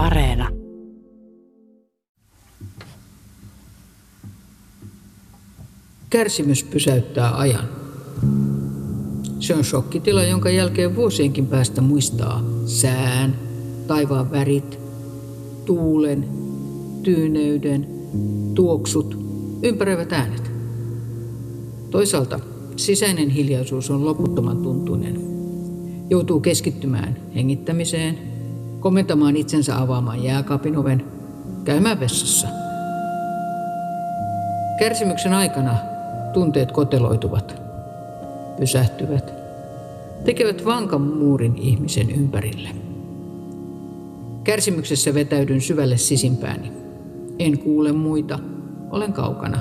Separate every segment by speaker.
Speaker 1: Areena.
Speaker 2: Kärsimys pysäyttää ajan. Se on shokkitila, jonka jälkeen vuosienkin päästä muistaa sään, taivaan värit, tuulen, tyyneyden, tuoksut, ympäröivät äänet. Toisaalta sisäinen hiljaisuus on loputtoman tuntuinen. Joutuu keskittymään hengittämiseen, komentamaan itsensä avaamaan jääkaapin oven, käymään vessassa. Kärsimyksen aikana tunteet koteloituvat, pysähtyvät, tekevät vankan muurin ihmisen ympärille. Kärsimyksessä vetäydyn syvälle sisimpääni. En kuule muita, olen kaukana.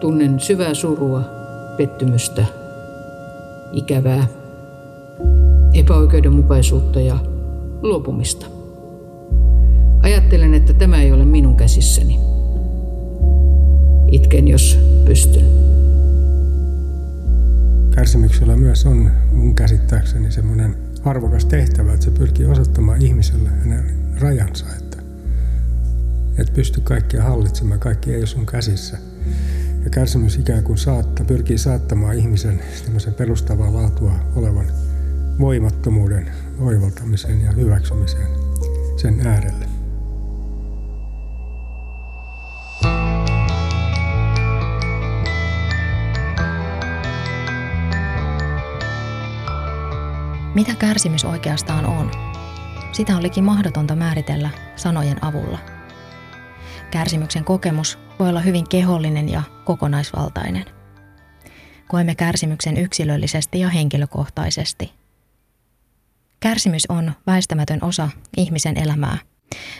Speaker 2: Tunnen syvää surua, pettymystä, ikävää, epäoikeudenmukaisuutta ja luopumista. Ajattelen, että tämä ei ole minun käsissäni. Itken, jos pystyn.
Speaker 3: Kärsimyksellä myös on mun käsittääkseni semmoinen arvokas tehtävä, että se pyrkii osoittamaan ihmiselle hänen rajansa, että et pysty kaikkea hallitsemaan, kaikki ei ole sun käsissä. Ja kärsimys ikään kuin saattaa, pyrkii saattamaan ihmisen tämmöisen perustavaa laatua olevan voimattomuuden oivaltamiseen ja hyväksymiseen sen äärelle.
Speaker 4: Mitä kärsimys oikeastaan on? Sitä olikin mahdotonta määritellä sanojen avulla. Kärsimyksen kokemus voi olla hyvin kehollinen ja kokonaisvaltainen. Koemme kärsimyksen yksilöllisesti ja henkilökohtaisesti. Kärsimys on väistämätön osa ihmisen elämää.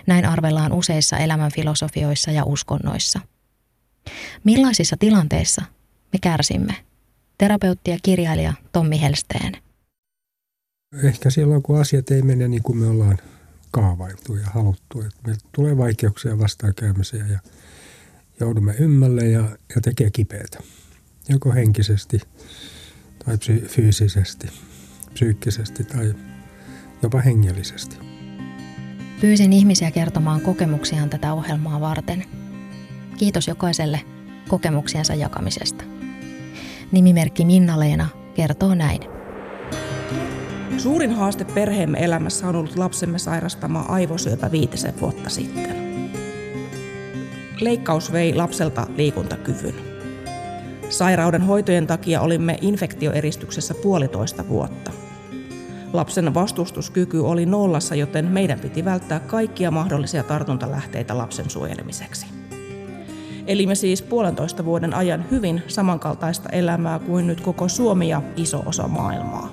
Speaker 4: Näin arvellaan useissa elämänfilosofioissa ja uskonnoissa. Millaisissa tilanteissa me kärsimme? Terapeutti ja kirjailija Tommi Helsteen –
Speaker 3: ehkä silloin, kun asiat ei mene niin kuin me ollaan kaavailtu ja haluttu. Että meillä tulee vaikeuksia vastaankäymisiä ja joudumme ymmälle ja, ja tekee kipeätä. Joko henkisesti tai psy- fyysisesti, psyykkisesti tai jopa hengellisesti.
Speaker 4: Pyysin ihmisiä kertomaan kokemuksiaan tätä ohjelmaa varten. Kiitos jokaiselle kokemuksiensa jakamisesta. Nimimerkki Minna-Leena kertoo näin.
Speaker 5: Suurin haaste perheemme elämässä on ollut lapsemme sairastama aivosyöpä viitisen vuotta sitten. Leikkaus vei lapselta liikuntakyvyn. Sairauden hoitojen takia olimme infektioeristyksessä puolitoista vuotta. Lapsen vastustuskyky oli nollassa, joten meidän piti välttää kaikkia mahdollisia tartuntalähteitä lapsen suojelemiseksi. Elimme siis puolentoista vuoden ajan hyvin samankaltaista elämää kuin nyt koko Suomi ja iso osa maailmaa.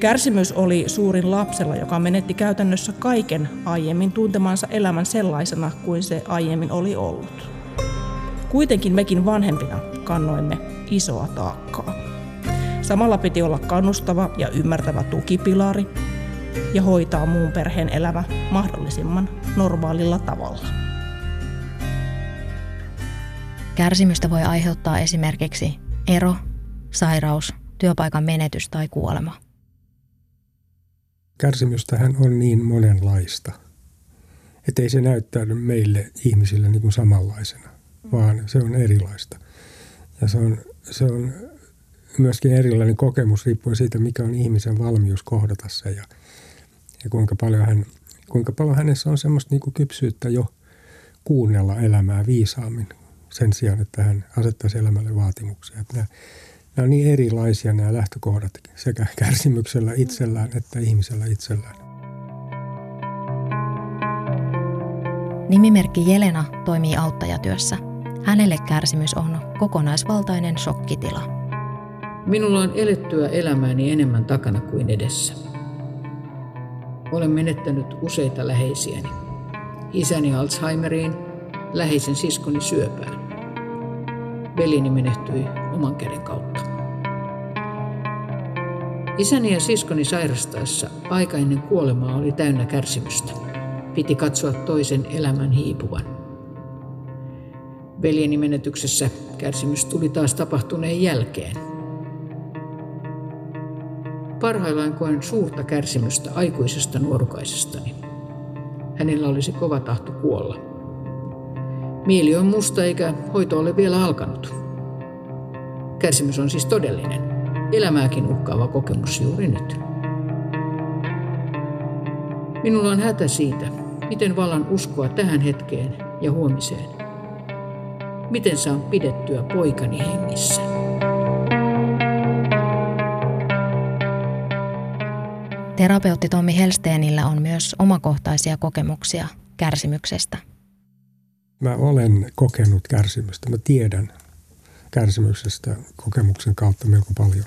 Speaker 5: Kärsimys oli suurin lapsella, joka menetti käytännössä kaiken aiemmin tuntemansa elämän sellaisena kuin se aiemmin oli ollut. Kuitenkin mekin vanhempina kannoimme isoa taakkaa. Samalla piti olla kannustava ja ymmärtävä tukipilari ja hoitaa muun perheen elämä mahdollisimman normaalilla tavalla.
Speaker 4: Kärsimystä voi aiheuttaa esimerkiksi ero, sairaus, työpaikan menetys tai kuolema
Speaker 3: kärsimystähän on niin monenlaista, että ei se näyttäydy meille ihmisille niin kuin samanlaisena, vaan se on erilaista. Ja se on, se on myöskin erilainen kokemus riippuen siitä, mikä on ihmisen valmius kohdata se ja, ja kuinka, paljon hän, kuinka paljon hänessä on semmoista niin kuin kypsyyttä jo kuunnella elämää viisaammin sen sijaan, että hän asettaisi elämälle vaatimuksia. Että nämä, nämä on niin erilaisia nämä lähtökohdat sekä kärsimyksellä itsellään että ihmisellä itsellään.
Speaker 4: Nimimerkki Jelena toimii auttajatyössä. Hänelle kärsimys on kokonaisvaltainen shokkitila.
Speaker 2: Minulla on elettyä elämääni enemmän takana kuin edessä. Olen menettänyt useita läheisiäni. Isäni Alzheimeriin, läheisen siskoni syöpään. Veljeni menehtyi oman käden kautta. Isäni ja siskoni sairastaessa aika ennen kuolemaa oli täynnä kärsimystä. Piti katsoa toisen elämän hiipuvan. Veljeni menetyksessä kärsimys tuli taas tapahtuneen jälkeen. Parhaillaan koen suurta kärsimystä aikuisesta nuorukaisestani. Hänellä olisi kova tahto kuolla. Mieli on musta eikä hoito ole vielä alkanut. Kärsimys on siis todellinen, elämääkin uhkaava kokemus juuri nyt. Minulla on hätä siitä, miten vallan uskoa tähän hetkeen ja huomiseen. Miten saan pidettyä poikani hengissä?
Speaker 4: Terapeutti Tommi Helsteenillä on myös omakohtaisia kokemuksia kärsimyksestä.
Speaker 3: Mä olen kokenut kärsimystä. Mä tiedän kärsimyksestä kokemuksen kautta melko paljon.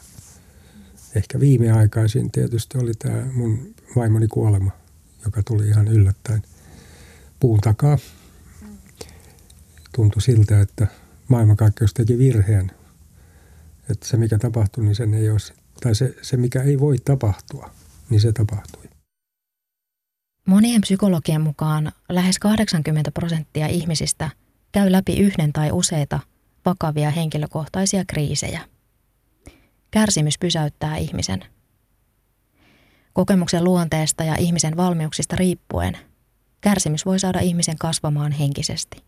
Speaker 3: Ehkä viimeaikaisin tietysti oli tämä mun vaimoni kuolema, joka tuli ihan yllättäen puun takaa. Tuntui siltä, että maailmankaikkeus teki virheen. Että se mikä tapahtui, niin sen ei olisi, tai se, se mikä ei voi tapahtua, niin se tapahtui.
Speaker 4: Monien psykologien mukaan lähes 80 prosenttia ihmisistä käy läpi yhden tai useita vakavia henkilökohtaisia kriisejä. Kärsimys pysäyttää ihmisen. Kokemuksen luonteesta ja ihmisen valmiuksista riippuen kärsimys voi saada ihmisen kasvamaan henkisesti.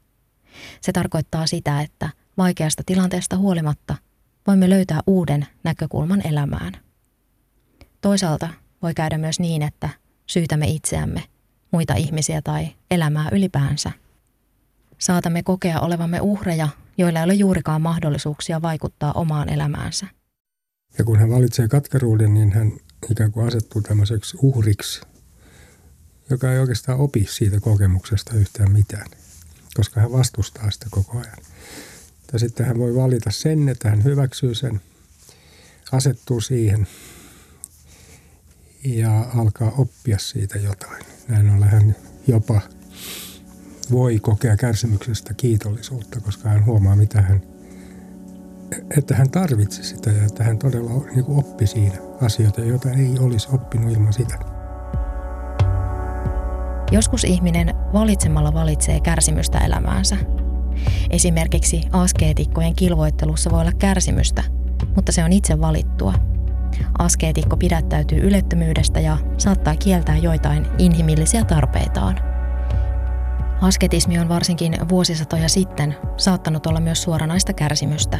Speaker 4: Se tarkoittaa sitä, että vaikeasta tilanteesta huolimatta voimme löytää uuden näkökulman elämään. Toisaalta voi käydä myös niin, että syytämme itseämme, muita ihmisiä tai elämää ylipäänsä. Saatamme kokea olevamme uhreja, joilla ei ole juurikaan mahdollisuuksia vaikuttaa omaan elämäänsä.
Speaker 3: Ja kun hän valitsee katkeruuden, niin hän ikään kuin asettuu tämmöiseksi uhriksi, joka ei oikeastaan opi siitä kokemuksesta yhtään mitään, koska hän vastustaa sitä koko ajan. Ja sitten hän voi valita sen, että hän hyväksyy sen, asettuu siihen ja alkaa oppia siitä jotain. Näin ollen hän jopa voi kokea kärsimyksestä kiitollisuutta, koska hän huomaa, mitä hän, että hän tarvitsi sitä ja että hän todella niin kuin oppi siinä asioita, joita ei olisi oppinut ilman sitä.
Speaker 4: Joskus ihminen valitsemalla valitsee kärsimystä elämäänsä. Esimerkiksi askeetikkojen kilvoittelussa voi olla kärsimystä, mutta se on itse valittua – Askeetikko pidättäytyy ylettömyydestä ja saattaa kieltää joitain inhimillisiä tarpeitaan. Asketismi on varsinkin vuosisatoja sitten saattanut olla myös suoranaista kärsimystä.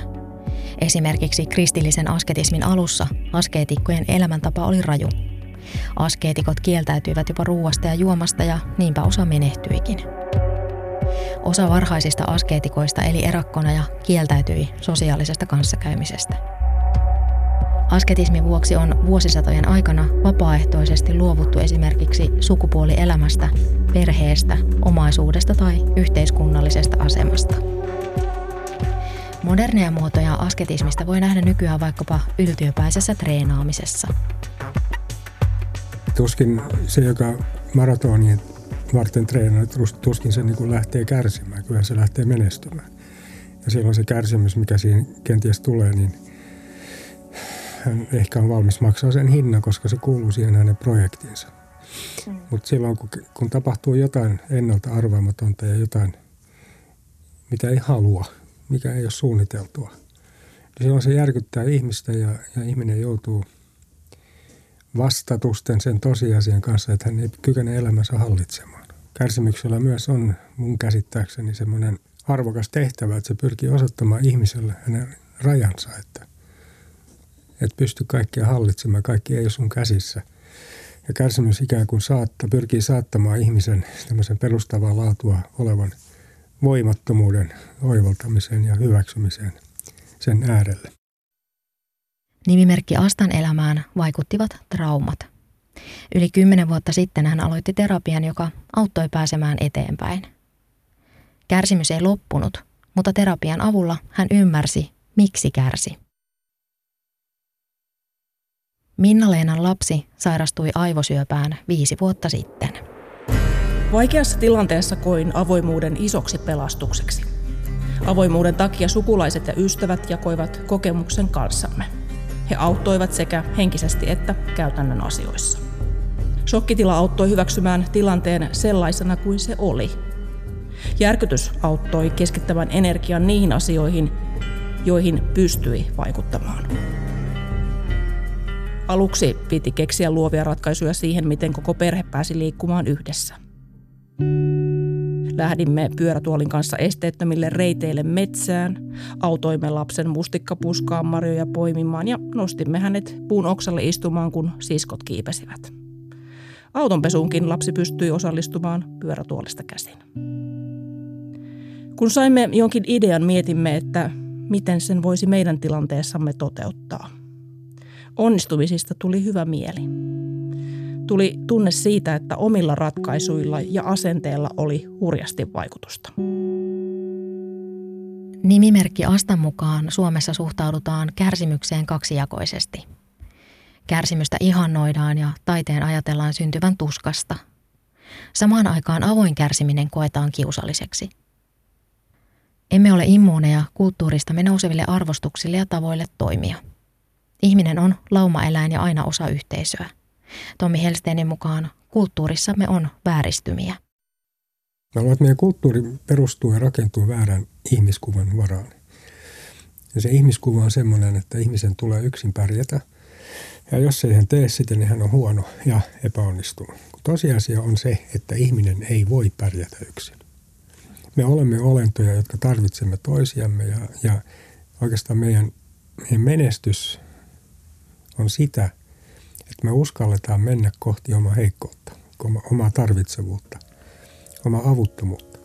Speaker 4: Esimerkiksi kristillisen asketismin alussa askeetikkojen elämäntapa oli raju. Askeetikot kieltäytyivät jopa ruuasta ja juomasta ja niinpä osa menehtyikin. Osa varhaisista askeetikoista eli erakkona ja kieltäytyi sosiaalisesta kanssakäymisestä. Asketismin vuoksi on vuosisatojen aikana vapaaehtoisesti luovuttu esimerkiksi sukupuolielämästä, perheestä, omaisuudesta tai yhteiskunnallisesta asemasta. Moderneja muotoja asketismista voi nähdä nykyään vaikkapa yltiöpäisessä treenaamisessa.
Speaker 3: Tuskin se, joka maratonien varten treenaa, tuskin se niin lähtee kärsimään, kyllä se lähtee menestymään. Ja silloin se kärsimys, mikä siinä kenties tulee, niin – hän ehkä on valmis maksaa sen hinnan, koska se kuuluu siihen hänen projektiinsa. Mm. Mutta silloin, kun, kun tapahtuu jotain ennalta arvaamatonta ja jotain, mitä ei halua, mikä ei ole suunniteltua, niin silloin se järkyttää ihmistä ja, ja ihminen joutuu vastatusten sen tosiasian kanssa, että hän ei kykene elämänsä hallitsemaan. Kärsimyksellä myös on mun käsittääkseni semmoinen arvokas tehtävä, että se pyrkii osoittamaan ihmiselle hänen rajansa, että – et pysty kaikkea hallitsemaan, kaikki ei ole sun käsissä. Ja kärsimys ikään kuin saattaa, pyrkii saattamaan ihmisen tämmöisen perustavaa laatua olevan voimattomuuden oivaltamiseen ja hyväksymiseen sen äärelle.
Speaker 4: Nimimerkki Astan elämään vaikuttivat traumat. Yli kymmenen vuotta sitten hän aloitti terapian, joka auttoi pääsemään eteenpäin. Kärsimys ei loppunut, mutta terapian avulla hän ymmärsi, miksi kärsi. Minna-Leenan lapsi sairastui aivosyöpään viisi vuotta sitten.
Speaker 5: Vaikeassa tilanteessa koin avoimuuden isoksi pelastukseksi. Avoimuuden takia sukulaiset ja ystävät jakoivat kokemuksen kanssamme. He auttoivat sekä henkisesti että käytännön asioissa. Shokkitila auttoi hyväksymään tilanteen sellaisena kuin se oli. Järkytys auttoi keskittämään energian niihin asioihin, joihin pystyi vaikuttamaan. Aluksi piti keksiä luovia ratkaisuja siihen, miten koko perhe pääsi liikkumaan yhdessä. Lähdimme pyörätuolin kanssa esteettömille reiteille metsään, autoimme lapsen mustikkapuskaan marjoja poimimaan ja nostimme hänet puun oksalle istumaan, kun siskot kiipesivät. Autonpesuunkin lapsi pystyi osallistumaan pyörätuolista käsin. Kun saimme jonkin idean, mietimme, että miten sen voisi meidän tilanteessamme toteuttaa. Onnistumisista tuli hyvä mieli. Tuli tunne siitä, että omilla ratkaisuilla ja asenteella oli hurjasti vaikutusta.
Speaker 4: Nimimerkki Astan mukaan Suomessa suhtaudutaan kärsimykseen kaksijakoisesti. Kärsimystä ihannoidaan ja taiteen ajatellaan syntyvän tuskasta. Samaan aikaan avoin kärsiminen koetaan kiusalliseksi – emme ole immuuneja kulttuuristamme nouseville arvostuksille ja tavoille toimia. Ihminen on laumaeläin ja aina osa yhteisöä. Tommi Helsteinin mukaan kulttuurissamme on vääristymiä.
Speaker 3: Mä luulen, että meidän kulttuuri perustuu ja rakentuu väärän ihmiskuvan varaan. Ja se ihmiskuva on semmoinen, että ihmisen tulee yksin pärjätä. Ja jos ei hän tee sitä, niin hän on huono ja epäonnistunut. Tosiasia on se, että ihminen ei voi pärjätä yksin me olemme olentoja, jotka tarvitsemme toisiamme ja, ja oikeastaan meidän, meidän menestys on sitä, että me uskalletaan mennä kohti omaa heikkoutta, omaa tarvitsevuutta, omaa avuttomuutta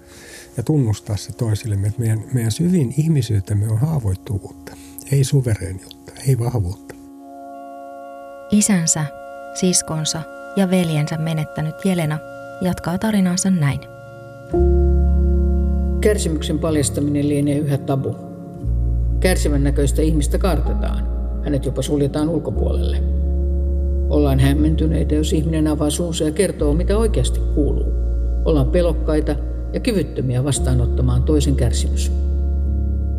Speaker 3: ja tunnustaa se toisillemme, että meidän, meidän syvin ihmisyytemme on haavoittuvuutta, ei suvereeniutta, ei vahvuutta.
Speaker 4: Isänsä, siskonsa ja veljensä menettänyt Jelena jatkaa tarinansa näin.
Speaker 2: Kärsimyksen paljastaminen lienee yhä tabu. Kärsivän näköistä ihmistä kartetaan. Hänet jopa suljetaan ulkopuolelle. Ollaan hämmentyneitä, jos ihminen avaa suunsa ja kertoo, mitä oikeasti kuuluu. Ollaan pelokkaita ja kyvyttömiä vastaanottamaan toisen kärsimys.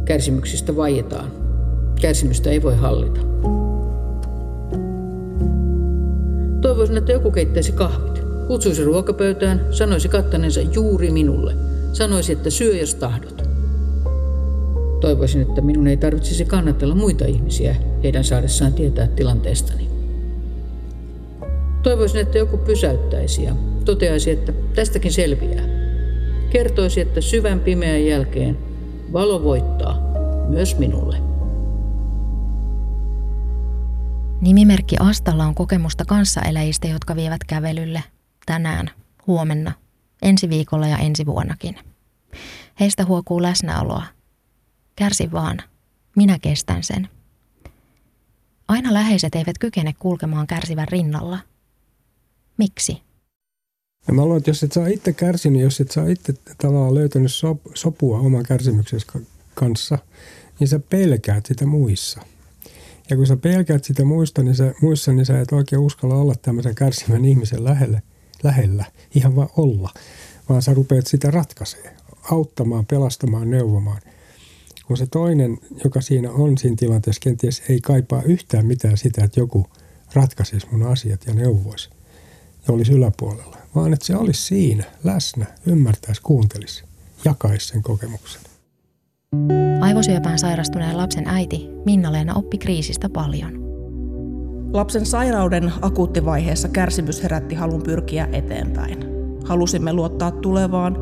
Speaker 2: Kärsimyksistä vaietaan. Kärsimystä ei voi hallita. Toivoisin, että joku keittäisi kahvit, kutsuisi ruokapöytään, sanoisi kattanensa juuri minulle – Sanoisi, että syö jos tahdot. Toivoisin, että minun ei tarvitsisi kannatella muita ihmisiä heidän saadessaan tietää tilanteestani. Toivoisin, että joku pysäyttäisi ja toteaisi, että tästäkin selviää. Kertoisi, että syvän pimeän jälkeen valo voittaa myös minulle.
Speaker 4: Nimimerkki Astalla on kokemusta kanssaeläjistä, jotka vievät kävelylle tänään, huomenna ensi viikolla ja ensi vuonnakin. Heistä huokuu läsnäoloa. Kärsi vaan. Minä kestän sen. Aina läheiset eivät kykene kulkemaan kärsivän rinnalla. Miksi?
Speaker 3: Ja mä luulen, että jos et saa itse kärsinyt, jos et saa itse tavallaan löytänyt sopua oman kärsimyksesi kanssa, niin sä pelkäät sitä muissa. Ja kun sä pelkäät sitä muista, niin sä, muissa, niin sä et oikein uskalla olla tämmöisen kärsivän ihmisen lähellä lähellä, ihan vaan olla, vaan sä rupeat sitä ratkaisee, auttamaan, pelastamaan, neuvomaan. Kun se toinen, joka siinä on siinä tilanteessa, kenties ei kaipaa yhtään mitään sitä, että joku ratkaisisi mun asiat ja neuvoisi ja olisi yläpuolella, vaan että se olisi siinä, läsnä, ymmärtäisi, kuuntelisi, jakaisi sen kokemuksen.
Speaker 4: Aivosyöpään sairastuneen lapsen äiti Minna-Leena oppi kriisistä paljon –
Speaker 5: Lapsen sairauden akuuttivaiheessa kärsimys herätti halun pyrkiä eteenpäin. Halusimme luottaa tulevaan,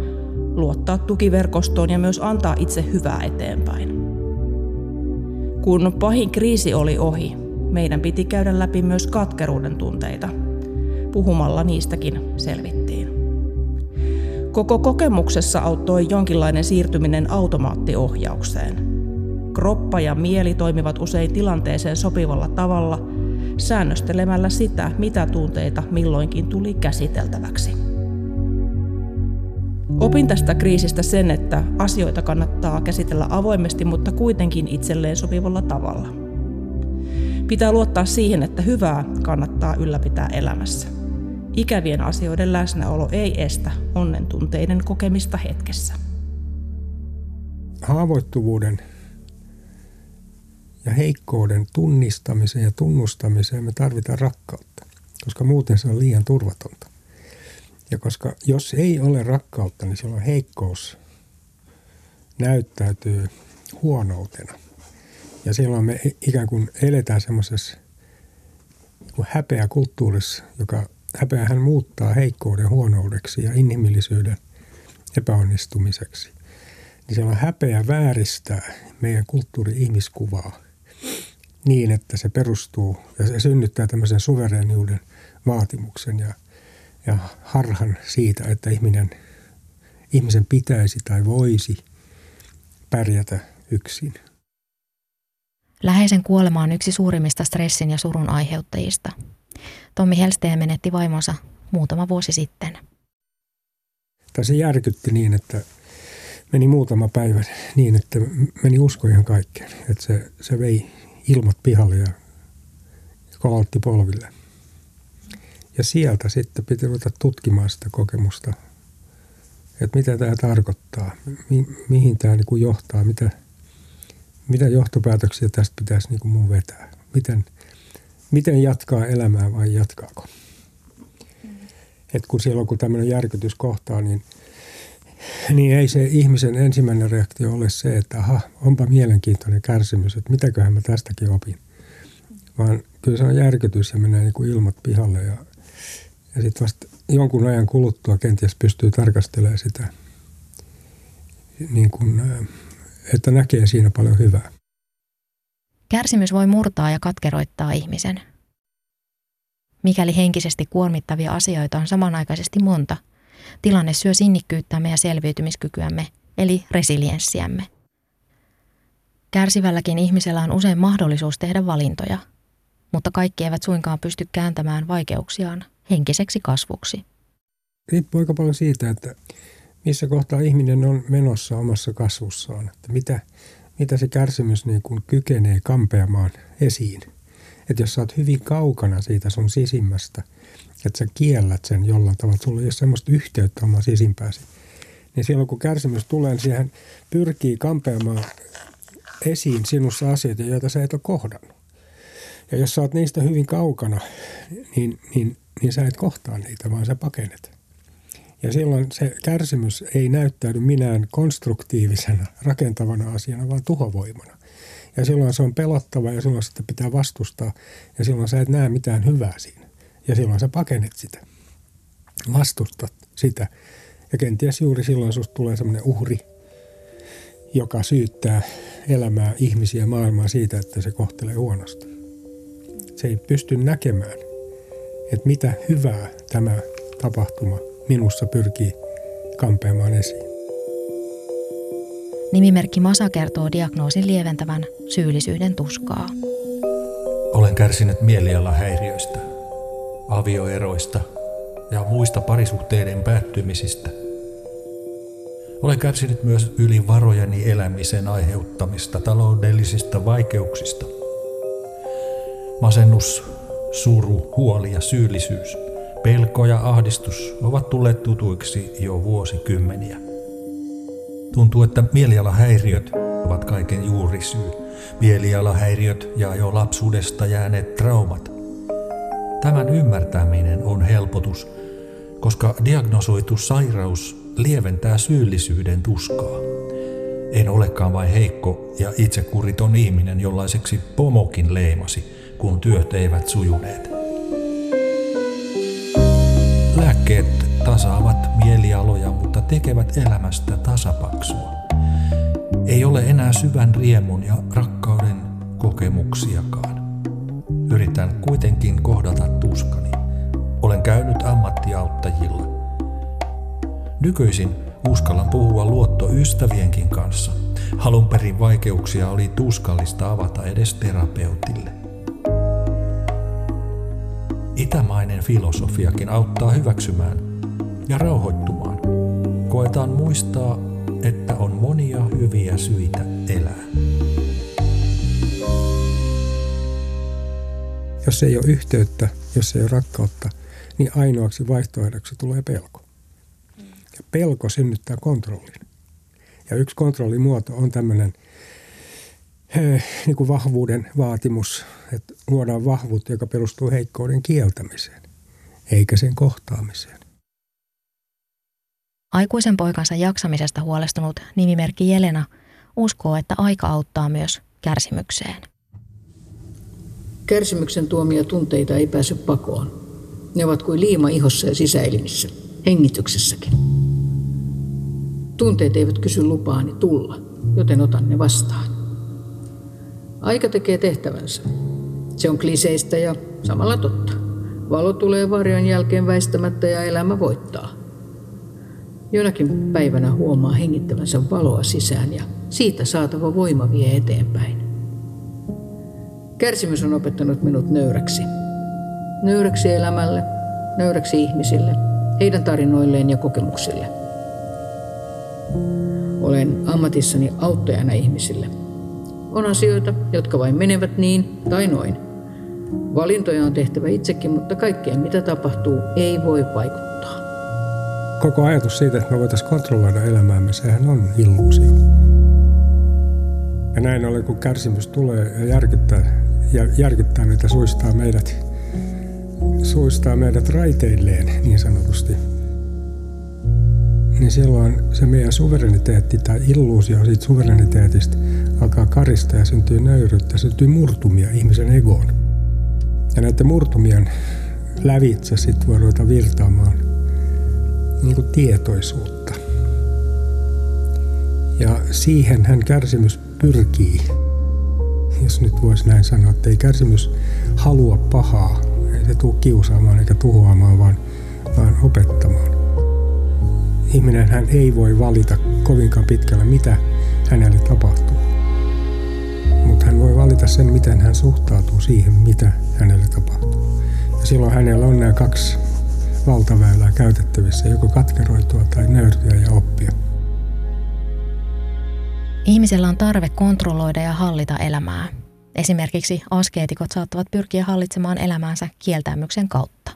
Speaker 5: luottaa tukiverkostoon ja myös antaa itse hyvää eteenpäin. Kun pahin kriisi oli ohi, meidän piti käydä läpi myös katkeruuden tunteita. Puhumalla niistäkin selvittiin. Koko kokemuksessa auttoi jonkinlainen siirtyminen automaattiohjaukseen. Kroppa ja mieli toimivat usein tilanteeseen sopivalla tavalla – säännöstelemällä sitä, mitä tunteita milloinkin tuli käsiteltäväksi. Opin tästä kriisistä sen, että asioita kannattaa käsitellä avoimesti, mutta kuitenkin itselleen sopivalla tavalla. Pitää luottaa siihen, että hyvää kannattaa ylläpitää elämässä. Ikävien asioiden läsnäolo ei estä onnen tunteiden kokemista hetkessä.
Speaker 3: Haavoittuvuuden ja heikkouden tunnistamiseen ja tunnustamiseen me tarvitaan rakkautta, koska muuten se on liian turvatonta. Ja koska jos ei ole rakkautta, niin silloin heikkous näyttäytyy huonoutena. Ja silloin me ikään kuin eletään semmoisessa kun häpeä kulttuurissa, joka häpeähän muuttaa heikkouden huonoudeksi ja inhimillisyyden epäonnistumiseksi, niin siellä on häpeä vääristää meidän kulttuuri-ihmiskuvaa niin, että se perustuu ja se synnyttää tämmöisen suvereniuden vaatimuksen ja, ja harhan siitä, että ihminen, ihmisen pitäisi tai voisi pärjätä yksin.
Speaker 4: Läheisen kuolema on yksi suurimmista stressin ja surun aiheuttajista. Tommi Helsteen menetti vaimonsa muutama vuosi sitten.
Speaker 3: Tai se järkytti niin, että meni muutama päivä niin, että meni usko ihan kaikkeen. Että se, se vei ilmat pihalle ja kolautti polville. Ja sieltä sitten piti ruveta tutkimaan sitä kokemusta, että mitä tämä tarkoittaa, mi- mihin tämä niin kuin johtaa, mitä, mitä johtopäätöksiä tästä pitäisi niin kuin mun vetää. Miten, miten jatkaa elämää vai jatkaako. Et kun silloin kun tämmöinen järkytys kohtaa, niin, niin ei se ihmisen ensimmäinen reaktio ole se, että aha, onpa mielenkiintoinen kärsimys, että mitäköhän mä tästäkin opin. Vaan kyllä se on järkytys ja menee niin kuin ilmat pihalle ja, ja sitten vasta jonkun ajan kuluttua kenties pystyy tarkastelemaan sitä, niin kuin, että näkee siinä paljon hyvää.
Speaker 4: Kärsimys voi murtaa ja katkeroittaa ihmisen. Mikäli henkisesti kuormittavia asioita on samanaikaisesti monta, tilanne syö sinnikkyyttämme ja selviytymiskykyämme, eli resilienssiämme. Kärsivälläkin ihmisellä on usein mahdollisuus tehdä valintoja, mutta kaikki eivät suinkaan pysty kääntämään vaikeuksiaan henkiseksi kasvuksi.
Speaker 3: Riippuu aika paljon siitä, että missä kohtaa ihminen on menossa omassa kasvussaan, että mitä, mitä se kärsimys niin kuin kykenee kampeamaan esiin. Että jos sä oot hyvin kaukana siitä sun sisimmästä, että sä kiellät sen jollain tavalla, että sulla ei ole semmoista yhteyttä omaan sisimpääsi, niin silloin kun kärsimys tulee, niin siihen pyrkii kampeamaan esiin sinussa asioita, joita sä et ole kohdannut. Ja jos sä oot niistä hyvin kaukana, niin, niin, niin sä et kohtaa niitä, vaan sä pakenet. Ja silloin se kärsimys ei näyttäydy minään konstruktiivisena, rakentavana asiana, vaan tuhovoimana. Ja silloin se on pelottava ja silloin sitä pitää vastustaa ja silloin sä et näe mitään hyvää siinä. Ja silloin sä pakenet sitä, vastustat sitä. Ja kenties juuri silloin susta tulee semmoinen uhri, joka syyttää elämää, ihmisiä, maailmaa siitä, että se kohtelee huonosti. Se ei pysty näkemään, että mitä hyvää tämä tapahtuma minussa pyrkii kampeamaan esiin.
Speaker 4: Nimimerkki Masa kertoo diagnoosin lieventävän syyllisyyden tuskaa.
Speaker 1: Olen kärsinyt mielialahäiriöistä, avioeroista ja muista parisuhteiden päättymisistä. Olen kärsinyt myös yli varojeni elämisen aiheuttamista taloudellisista vaikeuksista. Masennus, suru, huoli ja syyllisyys, pelko ja ahdistus ovat tulleet tutuiksi jo vuosikymmeniä. Tuntuu, että mielialahäiriöt ovat kaiken juurisyy. Mielialahäiriöt ja jo lapsuudesta jääneet traumat. Tämän ymmärtäminen on helpotus, koska diagnosoitu sairaus lieventää syyllisyyden tuskaa. En olekaan vain heikko ja itsekuriton ihminen, jollaiseksi pomokin leimasi, kun työt eivät sujuneet. Lääkkeet tasaavat mielialoja, mutta tekevät elämästä tasapaksua. Ei ole enää syvän riemun ja rakkauden kokemuksiakaan. Yritän kuitenkin kohdata tuskani. Olen käynyt ammattiauttajilla. Nykyisin uskallan puhua luottoystävienkin kanssa. Halun perin vaikeuksia oli tuskallista avata edes terapeutille. Itämainen filosofiakin auttaa hyväksymään ja rauhoittumaan. Koetaan muistaa, että on monia hyviä syitä elää.
Speaker 3: Jos ei ole yhteyttä, jos ei ole rakkautta, niin ainoaksi vaihtoehdoksi tulee pelko. Ja pelko synnyttää kontrollin. Ja yksi kontrollimuoto on tämmöinen niin kuin vahvuuden vaatimus, että luodaan vahvuutta, joka perustuu heikkouden kieltämiseen, eikä sen kohtaamiseen.
Speaker 4: Aikuisen poikansa jaksamisesta huolestunut nimimerkki Jelena uskoo, että aika auttaa myös kärsimykseen.
Speaker 2: Kärsimyksen tuomia tunteita ei pääse pakoon. Ne ovat kuin liima ihossa ja sisäelimissä, hengityksessäkin. Tunteet eivät kysy lupaani tulla, joten otan ne vastaan. Aika tekee tehtävänsä. Se on kliseistä ja samalla totta. Valo tulee varjon jälkeen väistämättä ja elämä voittaa. Jonakin päivänä huomaa hengittävänsä valoa sisään ja siitä saatava voima vie eteenpäin. Kärsimys on opettanut minut nöyräksi. Nöyräksi elämälle, nöyräksi ihmisille, heidän tarinoilleen ja kokemuksille. Olen ammatissani auttajana ihmisille. On asioita, jotka vain menevät niin tai noin. Valintoja on tehtävä itsekin, mutta kaikkeen mitä tapahtuu ei voi vaikuttaa.
Speaker 3: Koko ajatus siitä, että me voitaisiin kontrolloida elämäämme, sehän on illuusio. Ja näin ollen, kun kärsimys tulee ja järkyttää, ja järkyttää meitä, suistaa meidät, suistaa meidät raiteilleen niin sanotusti, niin silloin se meidän suvereniteetti tai illuusio siitä suvereniteetista alkaa karista ja syntyy nöyryyttä, syntyy murtumia ihmisen egoon. Ja näiden murtumien lävitse sitten voi ruveta virtaamaan niin kuin tietoisuutta. Ja siihen hän kärsimys pyrkii jos nyt voisi näin sanoa, että ei kärsimys halua pahaa, ei se tule kiusaamaan eikä tuhoamaan, vaan, vaan opettamaan. Ihminen hän ei voi valita kovinkaan pitkällä, mitä hänelle tapahtuu. Mutta hän voi valita sen, miten hän suhtautuu siihen, mitä hänelle tapahtuu. Ja silloin hänellä on nämä kaksi valtaväylää käytettävissä, joko katkeroitua tai nöyrtyä ja oppia.
Speaker 4: Ihmisellä on tarve kontrolloida ja hallita elämää. Esimerkiksi askeetikot saattavat pyrkiä hallitsemaan elämäänsä kieltämyksen kautta.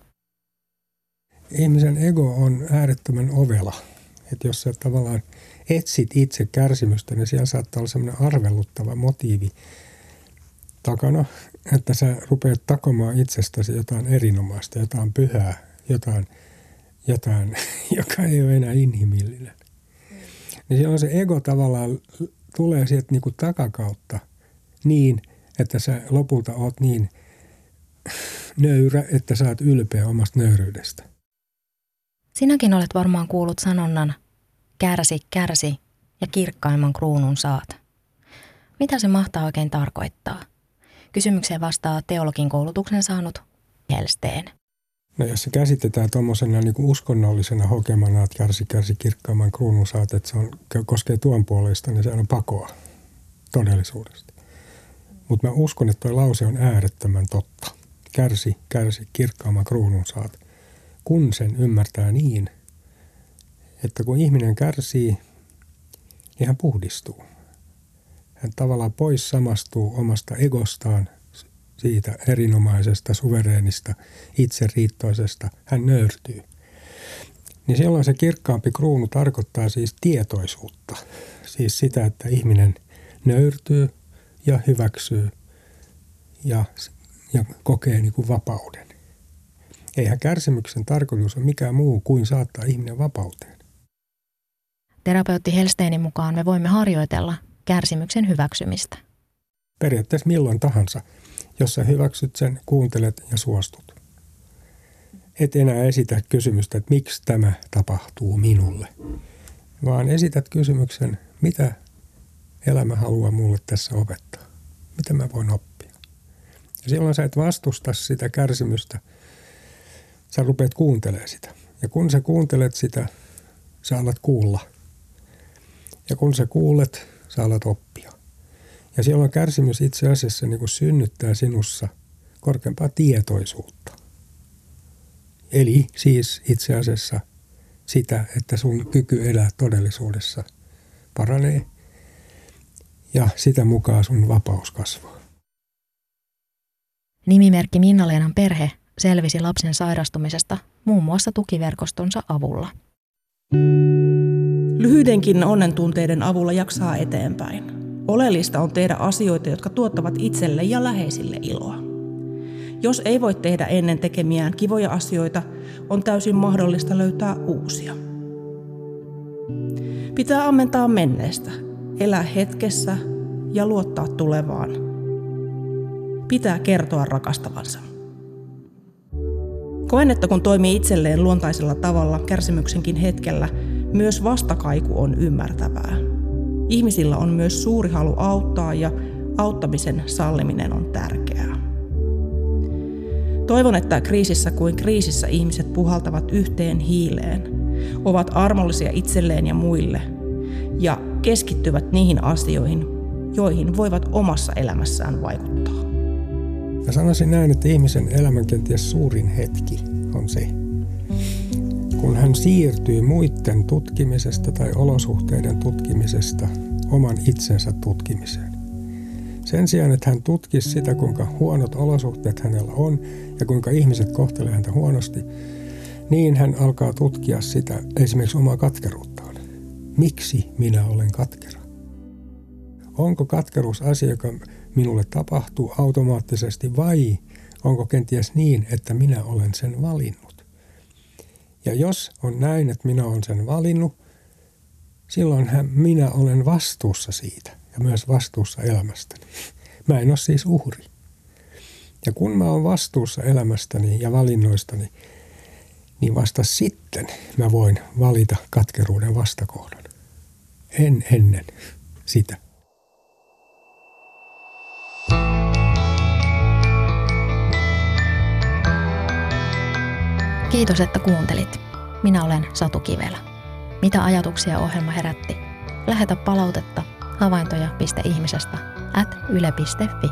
Speaker 3: Ihmisen ego on äärettömän ovela. Että jos sä tavallaan etsit itse kärsimystä, niin siellä saattaa olla sellainen arveluttava motiivi takana, että sä rupeat takomaan itsestäsi jotain erinomaista, jotain pyhää, jotain, jotain joka ei ole enää inhimillinen. Niin silloin se ego tavallaan tulee sieltä niin kuin takakautta niin, että sä lopulta oot niin nöyrä, että sä oot ylpeä omasta nöyryydestä.
Speaker 4: Sinäkin olet varmaan kuullut sanonnan, kärsi, kärsi ja kirkkaimman kruunun saat. Mitä se mahtaa oikein tarkoittaa? Kysymykseen vastaa teologin koulutuksen saanut Helsteen.
Speaker 3: No jos se käsitetään tuommoisena niin uskonnollisena hokemana, että kärsi, kärsi kirkkaamman kruunun saat, että se on, koskee tuon puolesta, niin se on pakoa todellisuudesta. Mutta mä uskon, että tuo lause on äärettömän totta. Kärsi, kärsi, kirkkaamman kruunun saat. Kun sen ymmärtää niin, että kun ihminen kärsii, niin hän puhdistuu. Hän tavallaan pois samastuu omasta egostaan, siitä erinomaisesta, suvereenista, itseriittoisesta, hän nöyrtyy. Niin silloin se kirkkaampi kruunu tarkoittaa siis tietoisuutta. Siis sitä, että ihminen nöyrtyy ja hyväksyy ja, ja kokee niin kuin vapauden. Eihän kärsimyksen tarkoitus ole mikään muu kuin saattaa ihminen vapauteen.
Speaker 4: Terapeutti Helsteinin mukaan me voimme harjoitella kärsimyksen hyväksymistä.
Speaker 3: Periaatteessa milloin tahansa – jos sä hyväksyt sen, kuuntelet ja suostut. Et enää esitä kysymystä, että miksi tämä tapahtuu minulle, vaan esität kysymyksen, mitä elämä haluaa mulle tässä opettaa. Mitä mä voin oppia. Ja silloin sä et vastusta sitä kärsimystä, sä rupeat kuuntelemaan sitä. Ja kun sä kuuntelet sitä, sä alat kuulla. Ja kun sä kuulet, sä alat oppia. Ja silloin kärsimys itse asiassa niin kuin synnyttää sinussa korkeampaa tietoisuutta. Eli siis itse asiassa sitä, että sun kyky elää todellisuudessa paranee ja sitä mukaan sun vapaus kasvaa.
Speaker 4: Nimimerkki Minna-Leenan perhe selvisi lapsen sairastumisesta muun muassa tukiverkostonsa avulla.
Speaker 5: Lyhyidenkin onnentunteiden avulla jaksaa eteenpäin. Oleellista on tehdä asioita, jotka tuottavat itselle ja läheisille iloa. Jos ei voi tehdä ennen tekemiään kivoja asioita, on täysin mahdollista löytää uusia. Pitää ammentaa menneestä, elää hetkessä ja luottaa tulevaan. pitää kertoa rakastavansa. Koen, että kun toimii itselleen luontaisella tavalla kärsimyksenkin hetkellä, myös vastakaiku on ymmärtävää. Ihmisillä on myös suuri halu auttaa ja auttamisen salliminen on tärkeää. Toivon, että kriisissä kuin kriisissä ihmiset puhaltavat yhteen hiileen, ovat armollisia itselleen ja muille ja keskittyvät niihin asioihin, joihin voivat omassa elämässään vaikuttaa.
Speaker 3: Mä sanoisin näin, että ihmisen elämän kenties suurin hetki on se, kun hän siirtyy muiden tutkimisesta tai olosuhteiden tutkimisesta oman itsensä tutkimiseen. Sen sijaan, että hän tutkisi sitä, kuinka huonot olosuhteet hänellä on ja kuinka ihmiset kohtelevat häntä huonosti, niin hän alkaa tutkia sitä esimerkiksi omaa katkeruuttaan. Miksi minä olen katkera? Onko katkeruus asia, joka minulle tapahtuu automaattisesti vai onko kenties niin, että minä olen sen valinnut? Ja jos on näin, että minä olen sen valinnut, silloin minä olen vastuussa siitä ja myös vastuussa elämästäni. Mä en ole siis uhri. Ja kun mä oon vastuussa elämästäni ja valinnoistani, niin vasta sitten mä voin valita katkeruuden vastakohdan. En ennen sitä.
Speaker 4: Kiitos, että kuuntelit. Minä olen Satu Kivelä. Mitä ajatuksia ohjelma herätti? Lähetä palautetta havaintoja.ihmisestä at yle.fi.